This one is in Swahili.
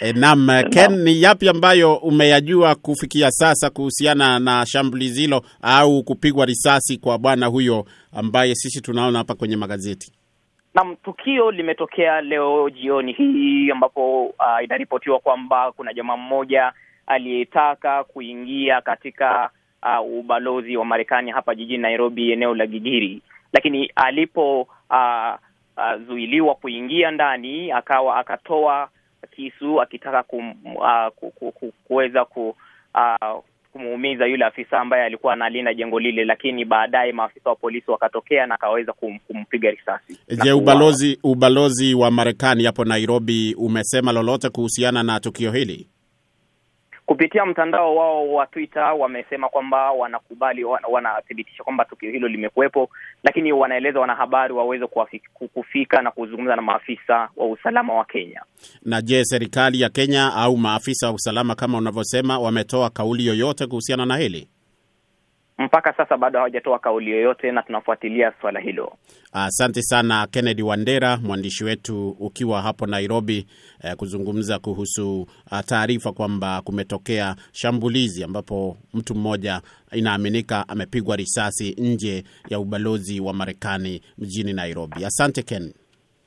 E, naam Ken, ni yapi ambayo umeyajua kufikia sasa kuhusiana na shambulizi hilo au kupigwa risasi kwa bwana huyo ambaye sisi tunaona hapa kwenye magazeti? Naam, tukio limetokea leo jioni hii ambapo uh, inaripotiwa kwamba kuna jamaa mmoja aliyetaka kuingia katika uh, ubalozi wa Marekani hapa jijini Nairobi, eneo la Gigiri, lakini alipo uh, uh, zuiliwa kuingia ndani, akawa akatoa kisu akitaka kum, uh, ku, ku, ku, kuweza ku, uh, kumuumiza yule afisa ambaye alikuwa analinda jengo lile, lakini baadaye maafisa wa polisi wakatokea na akaweza kum, kumpiga risasi. Je, ubalozi ubalozi wa Marekani hapo Nairobi umesema lolote kuhusiana na tukio hili? Kupitia mtandao wao wa Twitter wamesema kwamba wanakubali, wanathibitisha kwamba tukio hilo limekuwepo, lakini wanaeleza wanahabari waweze kufika na kuzungumza na maafisa wa usalama wa Kenya. Na je, serikali ya Kenya au maafisa wa usalama kama unavyosema wametoa kauli yoyote kuhusiana na hili? Mpaka sasa bado hawajatoa kauli yoyote na tunafuatilia swala hilo. Asante sana Kennedy Wandera, mwandishi wetu ukiwa hapo Nairobi, eh, kuzungumza kuhusu uh, taarifa kwamba kumetokea shambulizi ambapo mtu mmoja inaaminika amepigwa risasi nje ya ubalozi wa Marekani mjini Nairobi. Asante Ken.